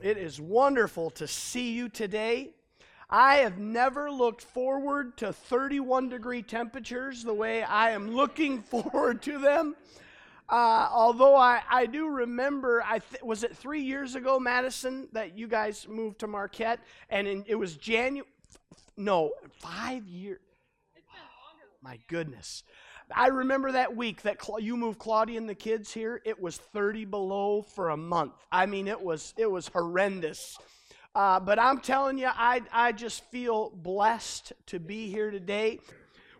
It is wonderful to see you today. I have never looked forward to 31 degree temperatures the way I am looking forward to them. Uh, although I, I do remember, I th- was it three years ago, Madison, that you guys moved to Marquette, and in, it was January. No, five years. my goodness. I remember that week that you moved Claudia and the kids here. It was 30 below for a month. I mean, it was it was horrendous. Uh, but I'm telling you, I I just feel blessed to be here today.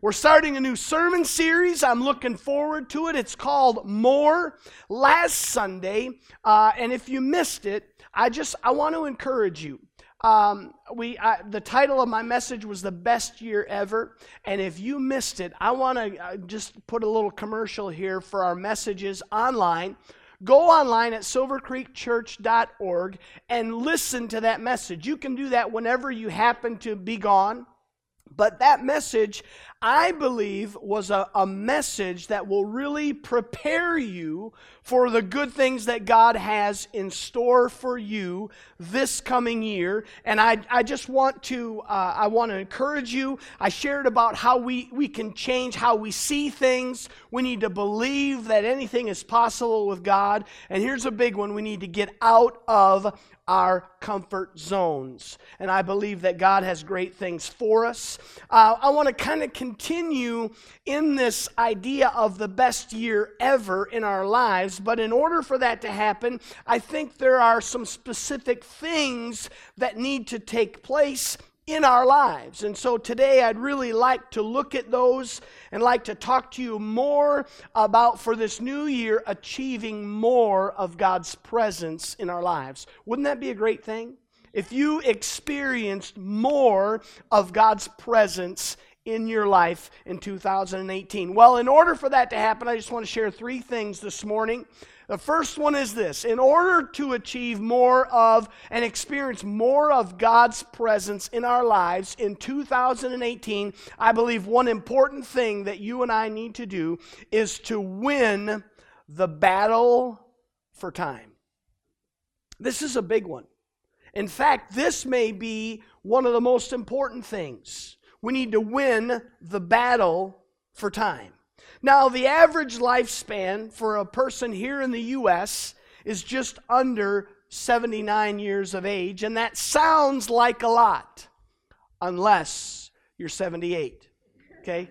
We're starting a new sermon series. I'm looking forward to it. It's called More. Last Sunday, uh, and if you missed it, I just I want to encourage you. Um, we I, the title of my message was the best year ever, and if you missed it, I want to uh, just put a little commercial here for our messages online. Go online at silvercreekchurch.org and listen to that message. You can do that whenever you happen to be gone. But that message, I believe, was a, a message that will really prepare you for the good things that God has in store for you this coming year. And I, I just want to, uh, I want to encourage you. I shared about how we, we can change how we see things. We need to believe that anything is possible with God. And here's a big one we need to get out of our comfort zones. And I believe that God has great things for us. Uh, I want to kind of continue in this idea of the best year ever in our lives. But in order for that to happen, I think there are some specific things that need to take place in our lives. And so today I'd really like to look at those and like to talk to you more about for this new year achieving more of God's presence in our lives. Wouldn't that be a great thing? If you experienced more of God's presence in your life in 2018. Well, in order for that to happen, I just want to share three things this morning. The first one is this in order to achieve more of and experience more of God's presence in our lives in 2018, I believe one important thing that you and I need to do is to win the battle for time. This is a big one. In fact, this may be one of the most important things. We need to win the battle for time. Now, the average lifespan for a person here in the U.S. is just under 79 years of age, and that sounds like a lot, unless you're 78. Okay?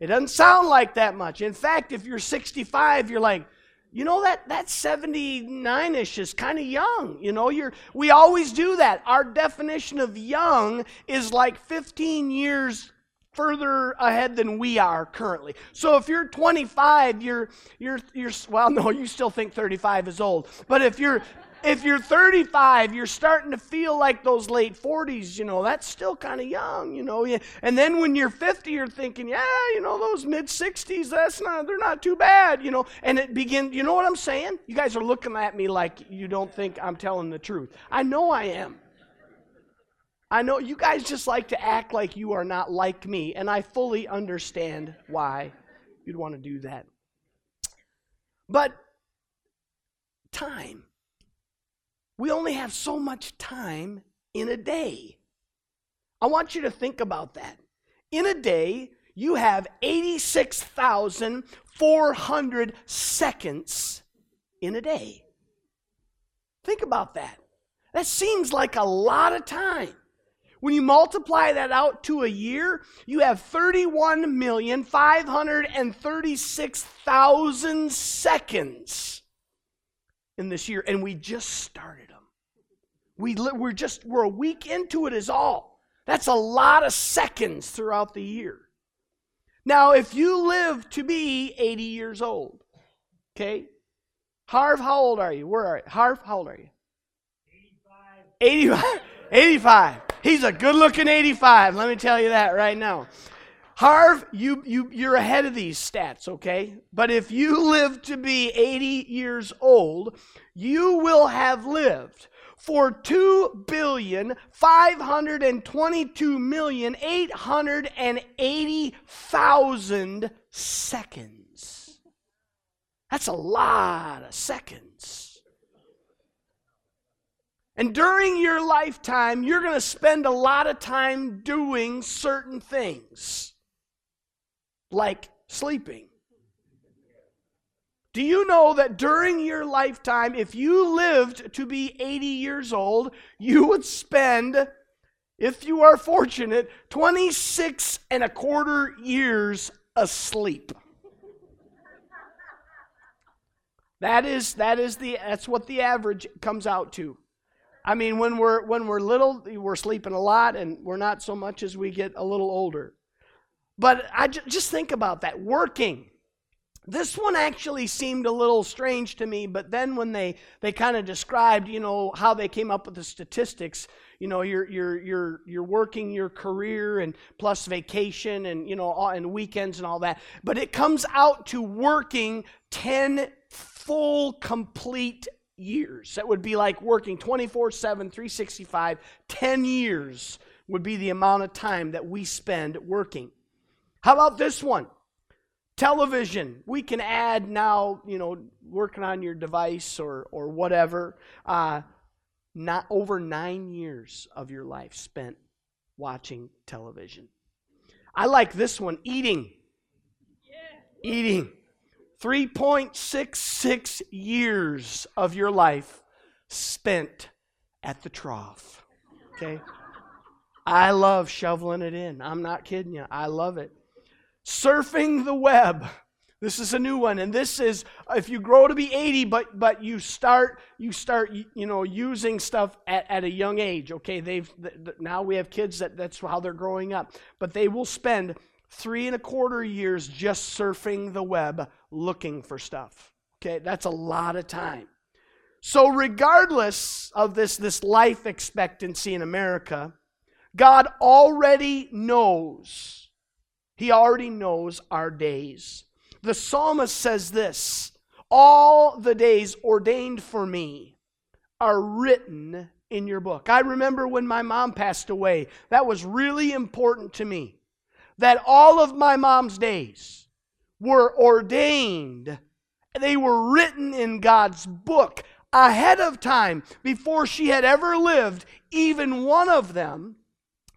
It doesn't sound like that much. In fact, if you're 65, you're like, you know that that 79ish is kind of young. You know, you're we always do that. Our definition of young is like 15 years further ahead than we are currently. So if you're 25, you're you're you're well, no, you still think 35 is old. But if you're if you're 35, you're starting to feel like those late 40s, you know, that's still kind of young, you know. And then when you're 50, you're thinking, yeah, you know, those mid 60s, that's not, they're not too bad, you know. And it begins, you know what I'm saying? You guys are looking at me like you don't think I'm telling the truth. I know I am. I know you guys just like to act like you are not like me, and I fully understand why you'd want to do that. But time. We only have so much time in a day. I want you to think about that. In a day, you have 86,400 seconds in a day. Think about that. That seems like a lot of time. When you multiply that out to a year, you have 31,536,000 seconds in this year, and we just started them. We, we're just, we're a week into it, is all. That's a lot of seconds throughout the year. Now, if you live to be 80 years old, okay? Harv, how old are you? Where are you? Harv, how old are you? 85. 85. 85. He's a good looking 85. Let me tell you that right now. Harv, you, you, you're ahead of these stats, okay? But if you live to be 80 years old, you will have lived for 2,522,880,000 seconds. That's a lot of seconds. And during your lifetime, you're going to spend a lot of time doing certain things, like sleeping. Do you know that during your lifetime, if you lived to be 80 years old, you would spend, if you are fortunate, 26 and a quarter years asleep? That is, that is the, that's what the average comes out to. I mean, when we're, when we're little, we're sleeping a lot, and we're not so much as we get a little older. But I j- just think about that working this one actually seemed a little strange to me, but then when they, they kind of described, you know, how they came up with the statistics, you know, you're, you're, you're, you're working your career and plus vacation and, you know, and weekends and all that. But it comes out to working 10 full, complete years. That would be like working 24 7, 365, 10 years would be the amount of time that we spend working. How about this one? Television, we can add now, you know, working on your device or, or whatever. Uh, not over nine years of your life spent watching television. I like this one eating. Yeah. Eating. 3.66 years of your life spent at the trough. Okay? I love shoveling it in. I'm not kidding you. I love it. Surfing the web. This is a new one, and this is if you grow to be 80, but but you start you start you know using stuff at, at a young age. Okay, they've now we have kids that that's how they're growing up, but they will spend three and a quarter years just surfing the web looking for stuff. Okay, that's a lot of time. So regardless of this this life expectancy in America, God already knows he already knows our days. The psalmist says this All the days ordained for me are written in your book. I remember when my mom passed away, that was really important to me. That all of my mom's days were ordained, they were written in God's book ahead of time before she had ever lived, even one of them.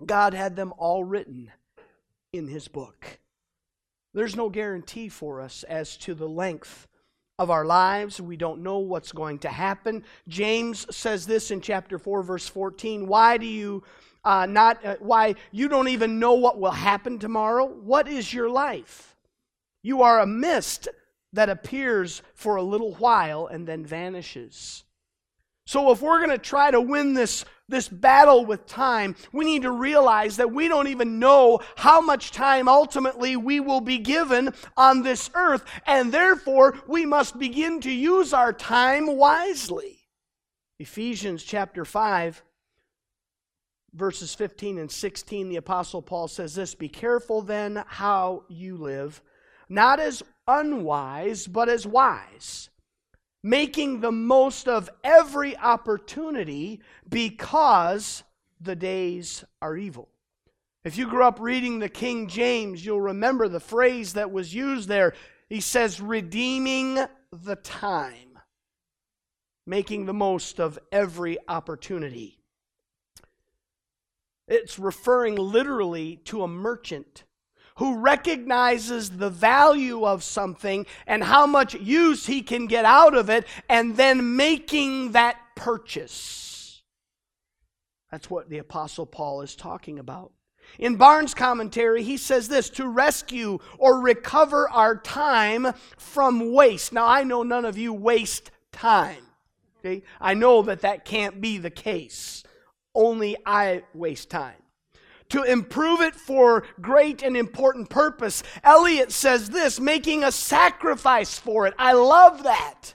God had them all written in his book. There's no guarantee for us as to the length of our lives. We don't know what's going to happen. James says this in chapter 4, verse 14. Why do you uh, not, uh, why you don't even know what will happen tomorrow? What is your life? You are a mist that appears for a little while and then vanishes. So if we're going to try to win this this battle with time, we need to realize that we don't even know how much time ultimately we will be given on this earth, and therefore we must begin to use our time wisely. Ephesians chapter 5, verses 15 and 16, the Apostle Paul says this Be careful then how you live, not as unwise, but as wise making the most of every opportunity because the days are evil. If you grew up reading the King James, you'll remember the phrase that was used there. He says, redeeming the time, making the most of every opportunity. It's referring literally to a merchant who recognizes the value of something and how much use he can get out of it, and then making that purchase. That's what the Apostle Paul is talking about. In Barnes' commentary, he says this to rescue or recover our time from waste. Now, I know none of you waste time. Okay? I know that that can't be the case. Only I waste time to improve it for great and important purpose. Ellicott says this making a sacrifice for it. I love that.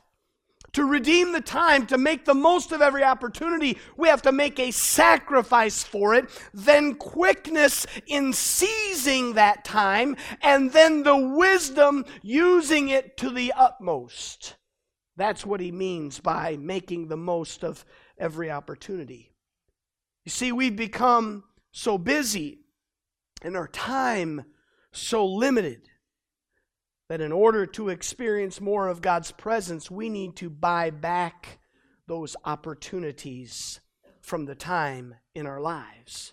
To redeem the time, to make the most of every opportunity, we have to make a sacrifice for it, then quickness in seizing that time, and then the wisdom using it to the utmost. That's what he means by making the most of every opportunity. You see, we've become so busy and our time so limited that in order to experience more of God's presence, we need to buy back those opportunities from the time in our lives.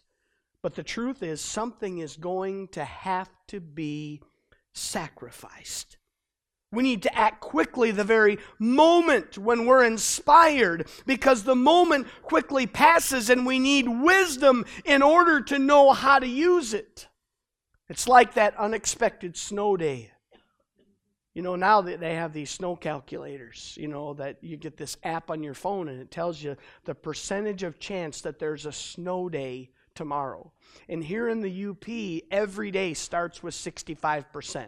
But the truth is, something is going to have to be sacrificed. We need to act quickly the very moment when we're inspired because the moment quickly passes and we need wisdom in order to know how to use it. It's like that unexpected snow day. You know, now that they have these snow calculators, you know, that you get this app on your phone and it tells you the percentage of chance that there's a snow day tomorrow. And here in the UP, every day starts with 65%.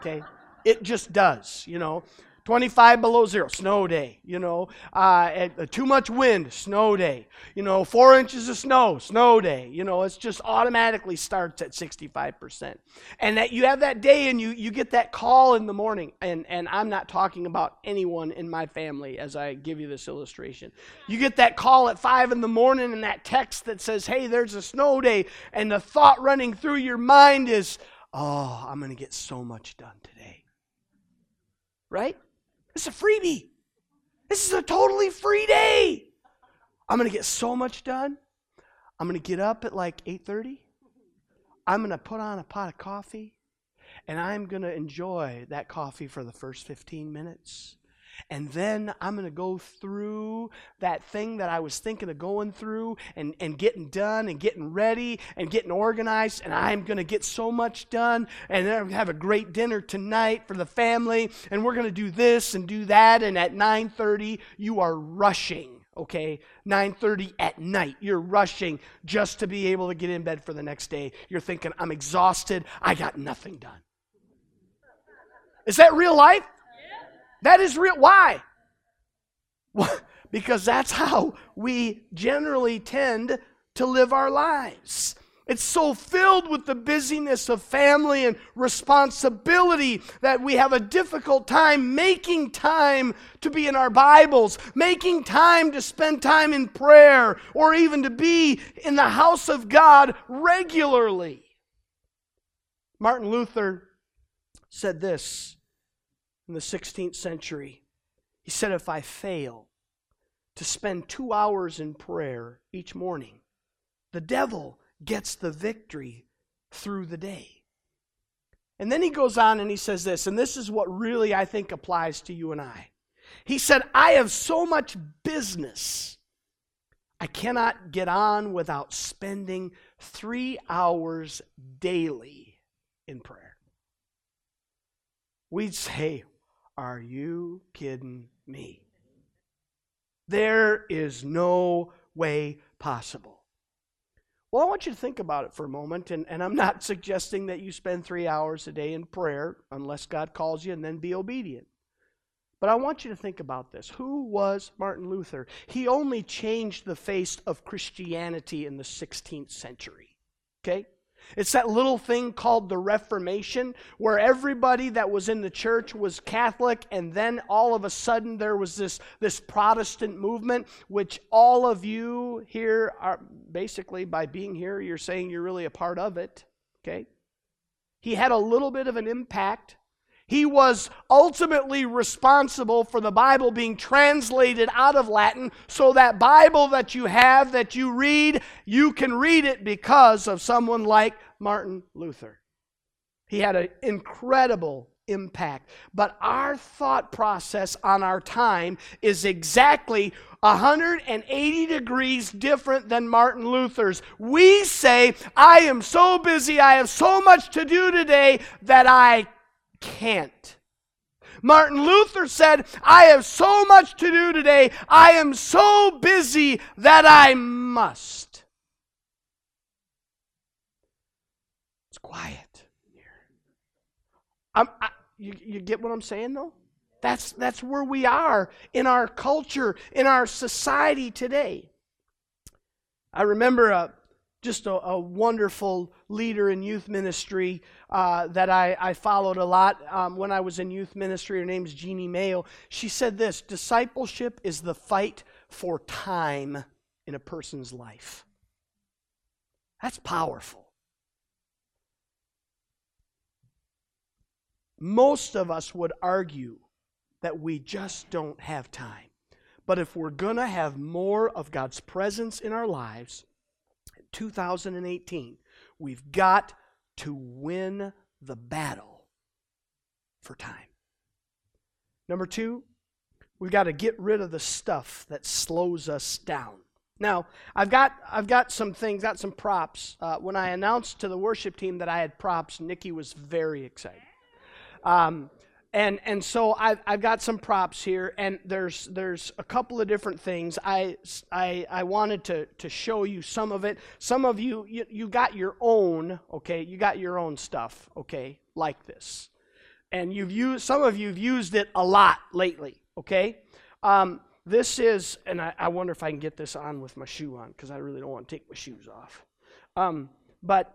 Okay? It just does, you know. 25 below zero, snow day. You know, uh, uh, too much wind, snow day. You know, four inches of snow, snow day. You know, it's just automatically starts at 65%. And that you have that day and you, you get that call in the morning. And, and I'm not talking about anyone in my family as I give you this illustration. You get that call at five in the morning and that text that says, hey, there's a snow day. And the thought running through your mind is, oh, I'm going to get so much done today right? It's a freebie. This is a totally free day. I'm going to get so much done. I'm going to get up at like 8:30. I'm going to put on a pot of coffee and I'm going to enjoy that coffee for the first 15 minutes. And then I'm going to go through that thing that I was thinking of going through and, and getting done and getting ready and getting organized. And I'm going to get so much done. And then I'm going to have a great dinner tonight for the family. And we're going to do this and do that. And at 9.30, you are rushing okay 9:30 at night you're rushing just to be able to get in bed for the next day you're thinking i'm exhausted i got nothing done is that real life that is real. Why? because that's how we generally tend to live our lives. It's so filled with the busyness of family and responsibility that we have a difficult time making time to be in our Bibles, making time to spend time in prayer, or even to be in the house of God regularly. Martin Luther said this in the 16th century. He said, If I fail to spend two hours in prayer each morning, the devil gets the victory through the day. And then he goes on and he says this, and this is what really I think applies to you and I. He said, I have so much business, I cannot get on without spending three hours daily in prayer. We'd say, are you kidding me? There is no way possible. Well, I want you to think about it for a moment, and, and I'm not suggesting that you spend three hours a day in prayer unless God calls you and then be obedient. But I want you to think about this. Who was Martin Luther? He only changed the face of Christianity in the 16th century. Okay? It's that little thing called the Reformation, where everybody that was in the church was Catholic, and then all of a sudden there was this, this Protestant movement, which all of you here are basically, by being here, you're saying you're really a part of it. Okay? He had a little bit of an impact he was ultimately responsible for the Bible being translated out of Latin so that Bible that you have, that you read, you can read it because of someone like Martin Luther. He had an incredible impact. But our thought process on our time is exactly 180 degrees different than Martin Luther's. We say, I am so busy, I have so much to do today that I can't. Martin Luther said, I have so much to do today. I am so busy that I must. It's quiet here. I'm. you, you get what I'm saying, though? That's, that's where we are in our culture, in our society today. I remember a, just a, a, wonderful leader in youth ministry uh, that I, I, followed a lot um, when I was in youth ministry. Her name's Jeannie Mayo. She said this discipleship is the fight for time in a person's life. That's powerful. Most of us would argue that we just don't have time. But if we're going to have more of God's presence in our lives, 2018, we've got to win the battle for time. Number two, we've got to get rid of the stuff that slows us down. Now, I've got I've got some things, got some props. Uh, when I announced to the worship team that I had props, Nikki was very excited. Um, and and so I've, I've got some props here and there's there's a couple of different things. I i, I wanted to, to show you some of it. Some of you, you you got your own okay? You got your own stuff okay? Like this. And you've used some of you've used it a lot lately okay? Um, this is and I, I wonder if i can get this on with my shoe on because i really don't want to take my shoes off. Um, but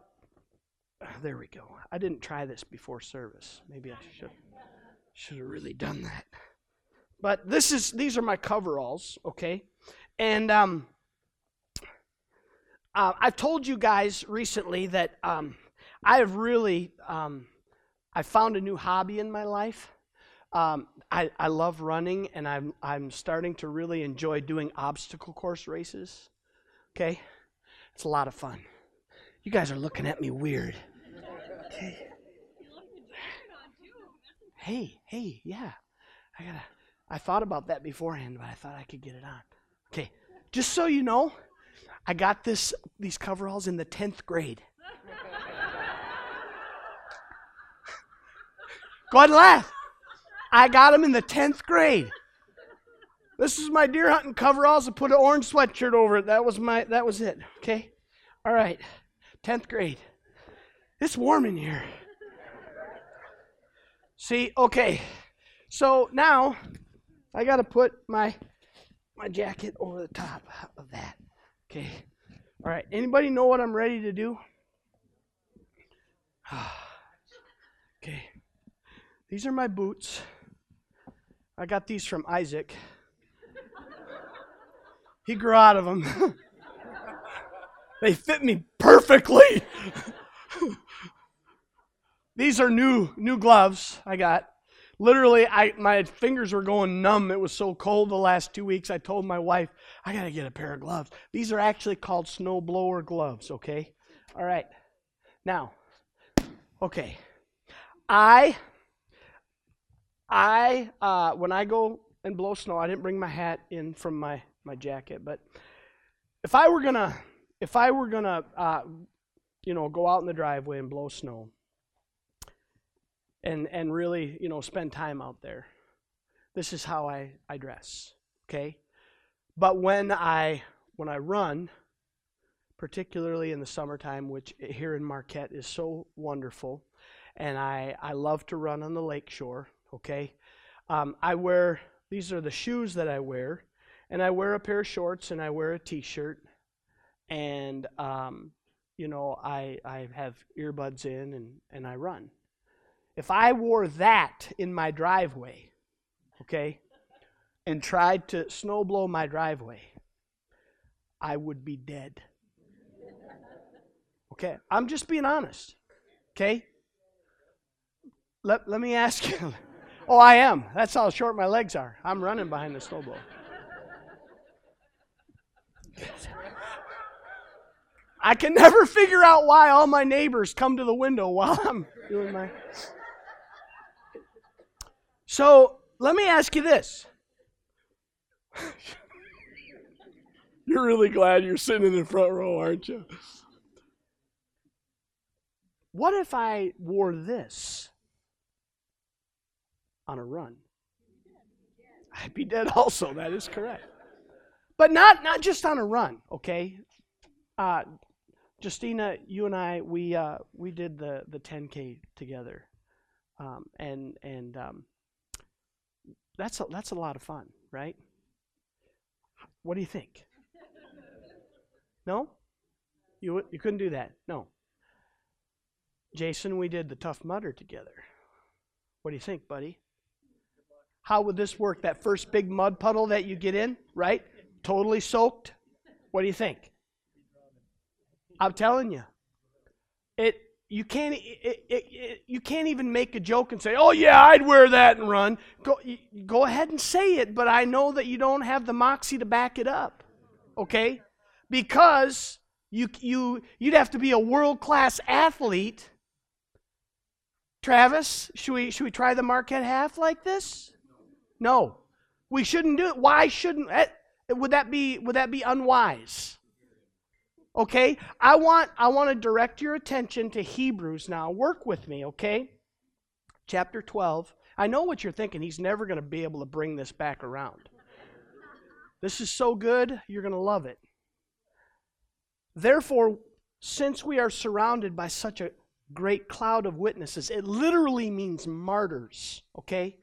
there we go. I didn't try this before service. Maybe i should should have really done that. But this is these are my coveralls, okay? And um, uh, I've told you guys recently that um, I have really um, I found a new hobby in my life. Um, I, I love running, and I'm I'm starting to really enjoy doing obstacle course races. Okay, it's a lot of fun. You guys are looking at me weird. Okay hey, hey, yeah, I gotta. I thought about that beforehand, but I thought I could get it on. Okay, just so you know, I got this these coveralls in the tenth grade. Go ahead and laugh. I got them in the tenth grade. This is my deer hunting coveralls. I put an orange sweatshirt over it. That was my. That was it. Okay. All right. Tenth grade. It's warm in here. See, okay. So now I got to put my my jacket over the top of that. Okay. All right. Anybody know what I'm ready to do? okay. These are my boots. I got these from Isaac. He grew out of them. they fit me perfectly. These are new new gloves I got. Literally, I my fingers were going numb. It was so cold the last two weeks. I told my wife, I gotta get a pair of gloves. These are actually called snowblower gloves, okay? All right. Now, okay. I I uh, when I go and blow snow, I didn't bring my hat in from my my jacket, but if I were gonna if I were gonna uh, you know go out in the driveway and blow snow, and and really you know spend time out there. This is how i i dress okay? But when i when i run particularly in the summertime which here in marquette is so wonderful and i i love to run on the lake shore okay? Um, i wear these are the shoes that i wear and i wear a pair of shorts and i wear a t-shirt and um, you know i i have earbuds in and and i run if I wore that in my driveway, okay, and tried to snowblow my driveway, I would be dead. Okay, I'm just being honest. Okay? Let, let me ask you. Oh, I am. That's how short my legs are. I'm running behind the snowblower. I can never figure out why all my neighbors come to the window while I'm doing my. So let me ask you this. you're really glad you're sitting in the front row, aren't you? What if I wore this on a run? I'd be dead also. That is correct. But not not just on a run, okay? Uh, Justina, you and I, we uh, we did the the 10k together, um, and and um, that's a, that's a lot of fun, right? What do you think? No? You, you couldn't do that? No. Jason, we did the Tough Mudder together. What do you think, buddy? How would this work? That first big mud puddle that you get in, right? Totally soaked? What do you think? I'm telling you. It you can't it, it, you can't even make a joke and say, "Oh yeah, I'd wear that and run." Go go ahead and say it, but I know that you don't have the moxie to back it up. Okay? Because you you you'd have to be a world-class athlete. Travis, should we should we try the Marquette half like this? No. We shouldn't do it. Why shouldn't eh, would that be would that be unwise? Okay? I want I want to direct your attention to Hebrews now. Work with me, okay? Chapter 12. I know what you're thinking. He's never going to be able to bring this back around. This is so good, you're going to love it. Therefore, since we are surrounded by such a great cloud of witnesses, it literally means martyrs, okay?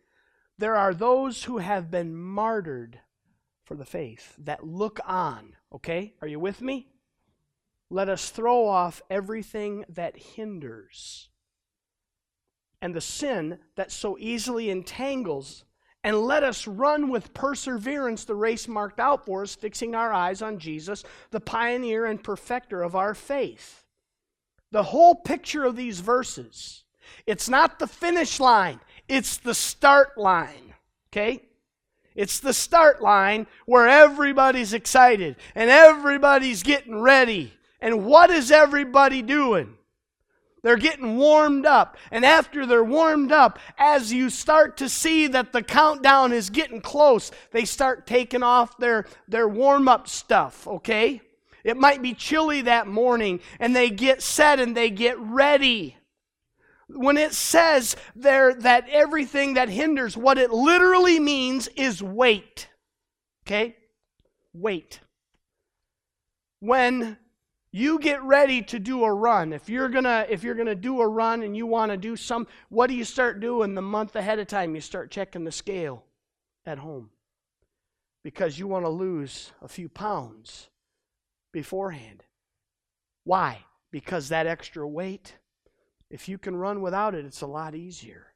There are those who have been martyred for the faith that look on, okay? Are you with me? Let us throw off everything that hinders and the sin that so easily entangles, and let us run with perseverance the race marked out for us, fixing our eyes on Jesus, the pioneer and perfecter of our faith. The whole picture of these verses, it's not the finish line, it's the start line. Okay? It's the start line where everybody's excited and everybody's getting ready and what is everybody doing? They're getting warmed up. And after they're warmed up, as you start to see that the countdown is getting close, they start taking off their, their warm up stuff, okay? It might be chilly that morning, and they get set and they get ready. When it says there that everything that hinders, what it literally means is wait. Okay? Wait. When you get ready to do a run. If you're gonna if you're gonna do a run and you want to do some what do you start doing the month ahead of time? You start checking the scale at home because you want to lose a few pounds beforehand. Why? Because that extra weight if you can run without it it's a lot easier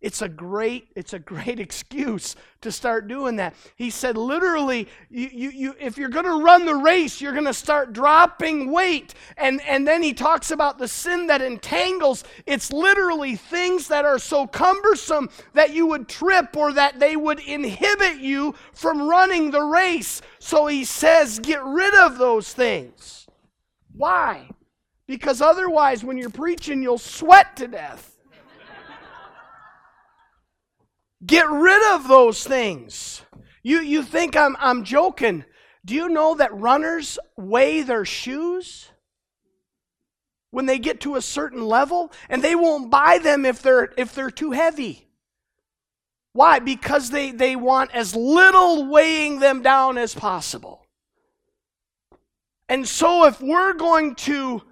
it's a great, it's a great excuse to start doing that. He said, literally, you, you, you, if you're going to run the race, you're going to start dropping weight. And, and then he talks about the sin that entangles. It's literally things that are so cumbersome that you would trip or that they would inhibit you from running the race. So he says, get rid of those things. Why? Because otherwise, when you're preaching, you'll sweat to death. Get rid of those things. You, you think I'm, I'm joking. Do you know that runners weigh their shoes when they get to a certain level? And they won't buy them if they're, if they're too heavy. Why? Because they, they want as little weighing them down as possible. And so, if we're going to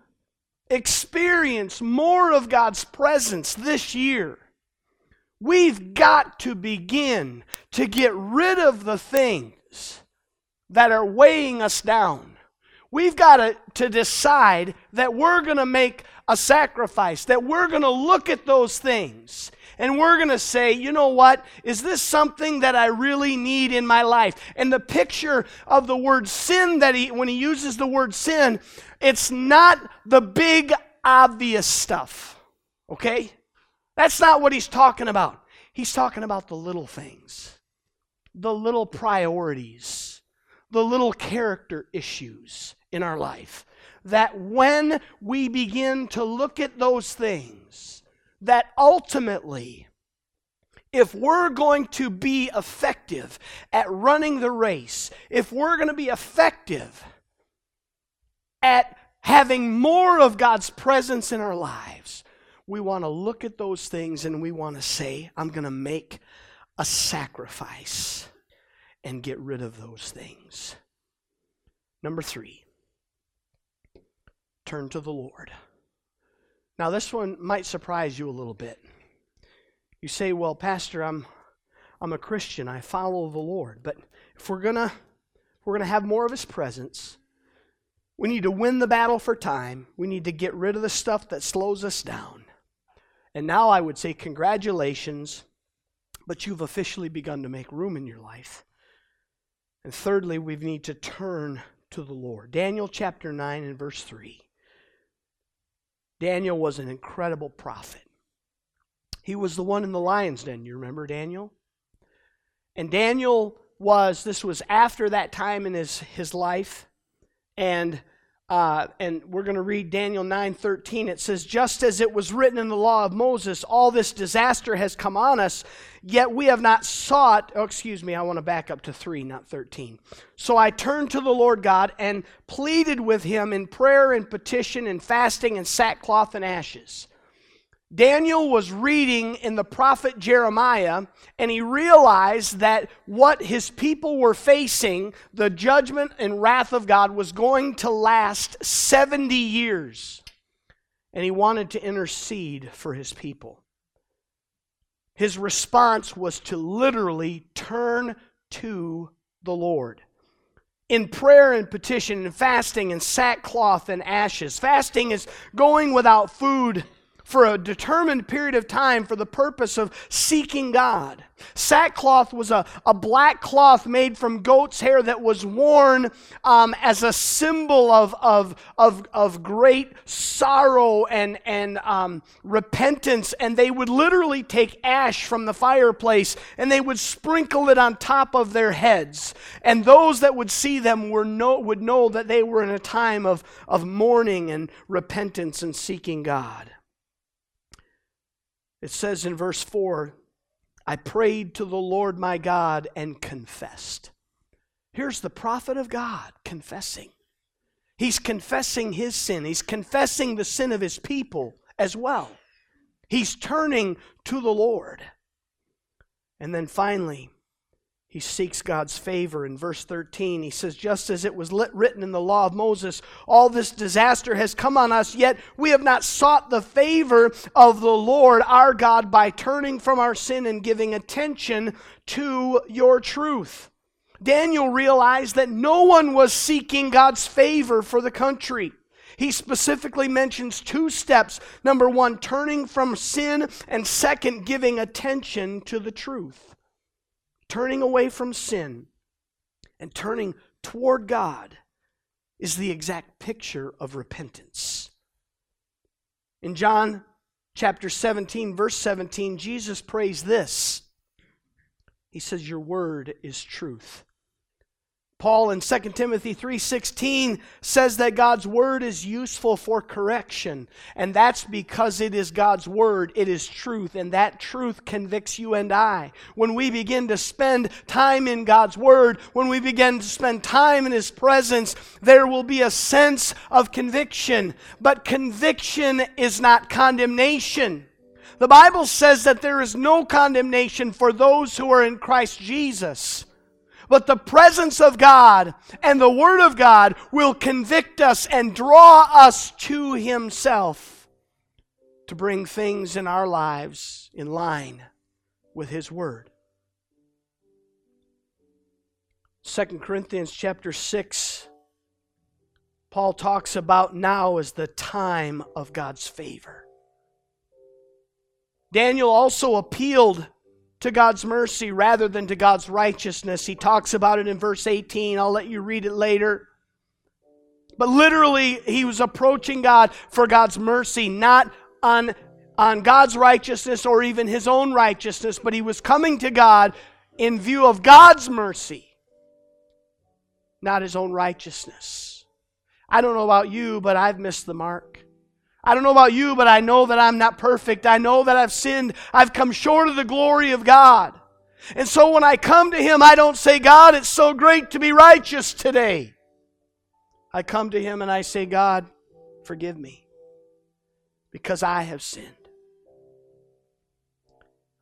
experience more of God's presence this year, We've got to begin to get rid of the things that are weighing us down. We've got to, to decide that we're going to make a sacrifice, that we're going to look at those things and we're going to say, you know what? Is this something that I really need in my life? And the picture of the word sin that he, when he uses the word sin, it's not the big obvious stuff. Okay? That's not what he's talking about. He's talking about the little things, the little priorities, the little character issues in our life. That when we begin to look at those things, that ultimately, if we're going to be effective at running the race, if we're going to be effective at having more of God's presence in our lives, we want to look at those things and we want to say, I'm going to make a sacrifice and get rid of those things. Number three, turn to the Lord. Now, this one might surprise you a little bit. You say, Well, Pastor, I'm, I'm a Christian, I follow the Lord. But if we're going to we're going to have more of his presence. We need to win the battle for time. We need to get rid of the stuff that slows us down. And now I would say, congratulations, but you've officially begun to make room in your life. And thirdly, we need to turn to the Lord. Daniel chapter 9 and verse 3. Daniel was an incredible prophet. He was the one in the lion's den. You remember Daniel? And Daniel was, this was after that time in his, his life. And uh, and we're going to read Daniel 9:13. It says, "Just as it was written in the law of Moses, all this disaster has come on us, yet we have not sought." Oh, excuse me, I want to back up to 3, not 13. So I turned to the Lord God and pleaded with him in prayer and petition and fasting and sackcloth and ashes. Daniel was reading in the prophet Jeremiah, and he realized that what his people were facing, the judgment and wrath of God, was going to last 70 years. And he wanted to intercede for his people. His response was to literally turn to the Lord in prayer and petition and fasting and sackcloth and ashes. Fasting is going without food for a determined period of time for the purpose of seeking God. Sackcloth was a, a black cloth made from goat's hair that was worn um, as a symbol of, of, of, of great sorrow and, and um, repentance. And they would literally take ash from the fireplace and they would sprinkle it on top of their heads. And those that would see them were know, would know that they were in a time of, of mourning and repentance and seeking God. It says in verse 4 I prayed to the Lord my God and confessed. Here's the prophet of God confessing. He's confessing his sin, he's confessing the sin of his people as well. He's turning to the Lord. And then finally, he seeks God's favor. In verse 13, he says, Just as it was written in the law of Moses, all this disaster has come on us, yet we have not sought the favor of the Lord our God by turning from our sin and giving attention to your truth. Daniel realized that no one was seeking God's favor for the country. He specifically mentions two steps. Number one, turning from sin, and second, giving attention to the truth turning away from sin and turning toward God is the exact picture of repentance. In John chapter 17, verse 17, Jesus prays this. He says, Your word is truth. Paul in 2 Timothy 3:16 says that God's word is useful for correction, and that's because it is God's word, it is truth, and that truth convicts you and I. When we begin to spend time in God's word, when we begin to spend time in his presence, there will be a sense of conviction, but conviction is not condemnation. The Bible says that there is no condemnation for those who are in Christ Jesus. But the presence of God and the Word of God will convict us and draw us to Himself to bring things in our lives in line with His Word. 2 Corinthians chapter 6, Paul talks about now as the time of God's favor. Daniel also appealed to God's mercy rather than to God's righteousness. He talks about it in verse 18. I'll let you read it later. But literally, he was approaching God for God's mercy, not on, on God's righteousness or even his own righteousness, but he was coming to God in view of God's mercy, not his own righteousness. I don't know about you, but I've missed the mark. I don't know about you, but I know that I'm not perfect. I know that I've sinned. I've come short of the glory of God. And so when I come to Him, I don't say, God, it's so great to be righteous today. I come to Him and I say, God, forgive me because I have sinned.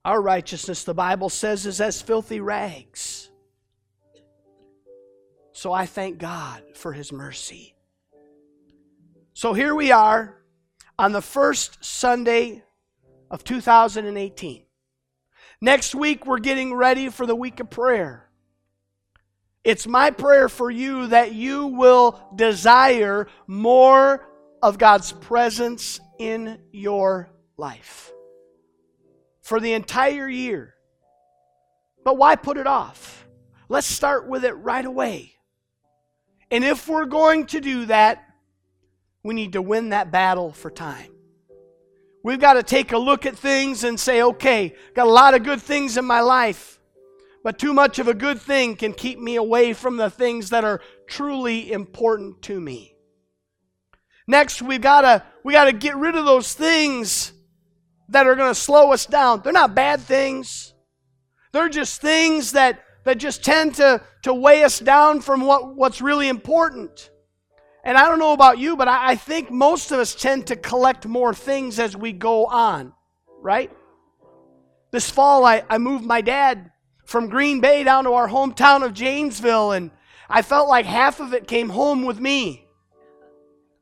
Our righteousness, the Bible says, is as filthy rags. So I thank God for His mercy. So here we are on the first Sunday of 2018. Next week, we're getting ready for the week of prayer. It's my prayer for you that you will desire more of God's presence in your life for the entire year. But why put it off? Let's start with it right away. And if we're going to do that, we need to win that battle for time. We've got to take a look at things and say, okay, got a lot of good things in my life, but too much of a good thing can keep me away from the things that are truly important to me. Next, we've got to we got to get rid of those things that are going to slow us down. They're not bad things. They're just things that that just tend to, to weigh us down from what, what's really important. And I don't know about you, but I, I think most of us tend to collect more things as we go on, right? This fall, I, I moved my dad from Green Bay down to our hometown of Janesville, and I felt like half of it came home with me.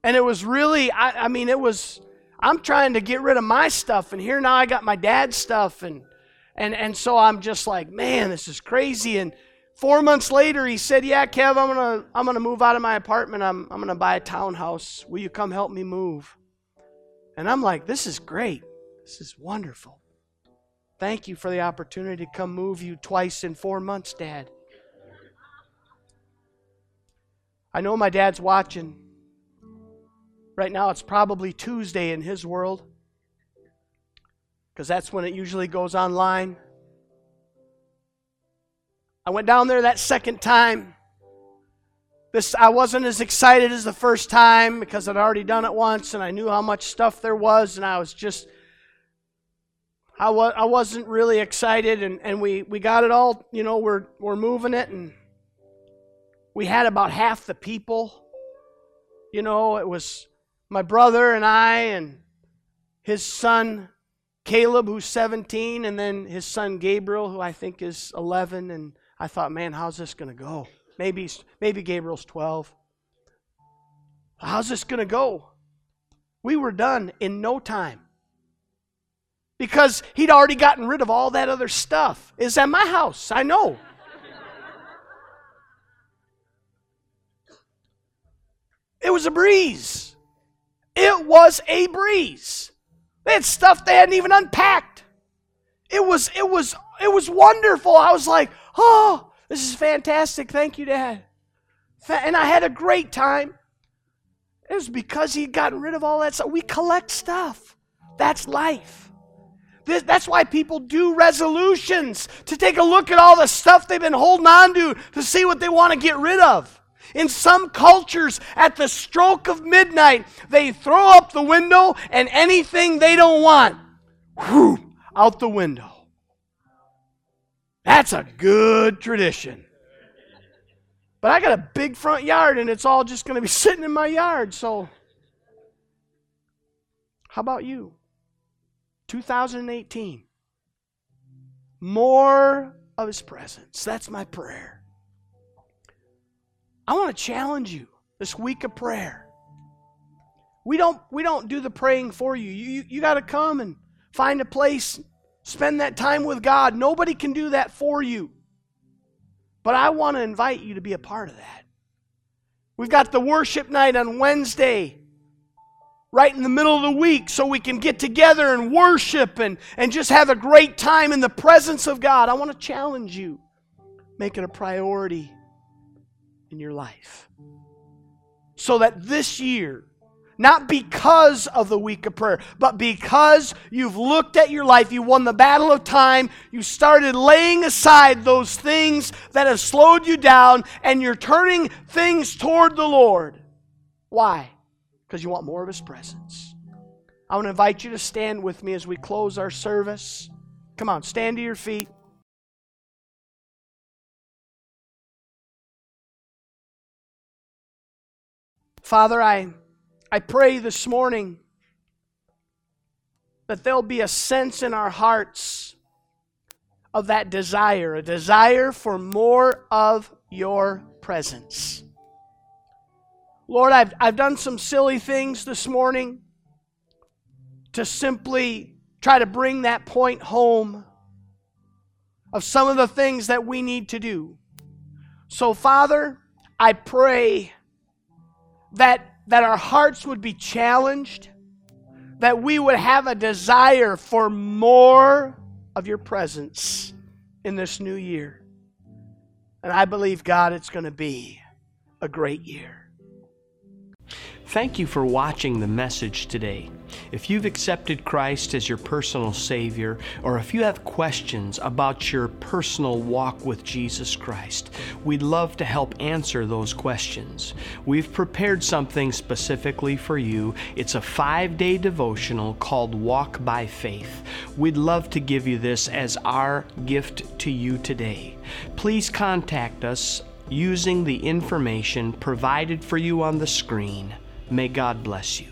And it was really, I, I mean, it was, I'm trying to get rid of my stuff, and here now I got my dad's stuff, and and and so I'm just like, man, this is crazy. And Four months later, he said, "Yeah, Kev, I'm gonna I'm gonna move out of my apartment. I'm I'm gonna buy a townhouse. Will you come help me move?" And I'm like, "This is great. This is wonderful. Thank you for the opportunity to come move you twice in four months, Dad." I know my dad's watching. Right now, it's probably Tuesday in his world because that's when it usually goes online. I went down there that second time. This I wasn't as excited as the first time because I'd already done it once and I knew how much stuff there was and I was just I was I wasn't really excited and, and we, we got it all, you know, we're we're moving it and we had about half the people. You know, it was my brother and I and his son Caleb, who's 17, and then his son Gabriel, who I think is 11, and I thought, man, how's this going to go? Maybe, maybe Gabriel's 12. How's this going to go? We were done in no time. Because he'd already gotten rid of all that other stuff. Is at my house, I know. it was a breeze. It was a breeze. They had stuff they hadn't even unpacked. It was it was it was wonderful. I was like, Oh, this is fantastic. Thank you, Dad. And I had a great time. It was because he'd gotten rid of all that stuff. We collect stuff. That's life. That's why people do resolutions to take a look at all the stuff they've been holding on to to see what they want to get rid of. In some cultures, at the stroke of midnight, they throw up the window and anything they don't want, whew, out the window. That's a good tradition. But I got a big front yard and it's all just going to be sitting in my yard. So, how about you? 2018. More of His presence. That's my prayer. I want to challenge you this week of prayer. We don't, we don't do the praying for you. You, you, you got to come and find a place Spend that time with God. Nobody can do that for you. But I want to invite you to be a part of that. We've got the worship night on Wednesday, right in the middle of the week, so we can get together and worship and, and just have a great time in the presence of God. I want to challenge you. Make it a priority in your life. So that this year, not because of the week of prayer, but because you've looked at your life, you won the battle of time, you started laying aside those things that have slowed you down, and you're turning things toward the Lord. Why? Because you want more of His presence. I want to invite you to stand with me as we close our service. Come on, stand to your feet. Father, I I pray this morning that there'll be a sense in our hearts of that desire, a desire for more of your presence. Lord, I've, I've done some silly things this morning to simply try to bring that point home of some of the things that we need to do. So, Father, I pray that that our hearts would be challenged, that we would have a desire for more of your presence in this new year. And I believe, God, it's going to be a great year. Thank you for watching the message today. If you've accepted Christ as your personal Savior, or if you have questions about your personal walk with Jesus Christ, we'd love to help answer those questions. We've prepared something specifically for you. It's a five day devotional called Walk by Faith. We'd love to give you this as our gift to you today. Please contact us using the information provided for you on the screen. May God bless you.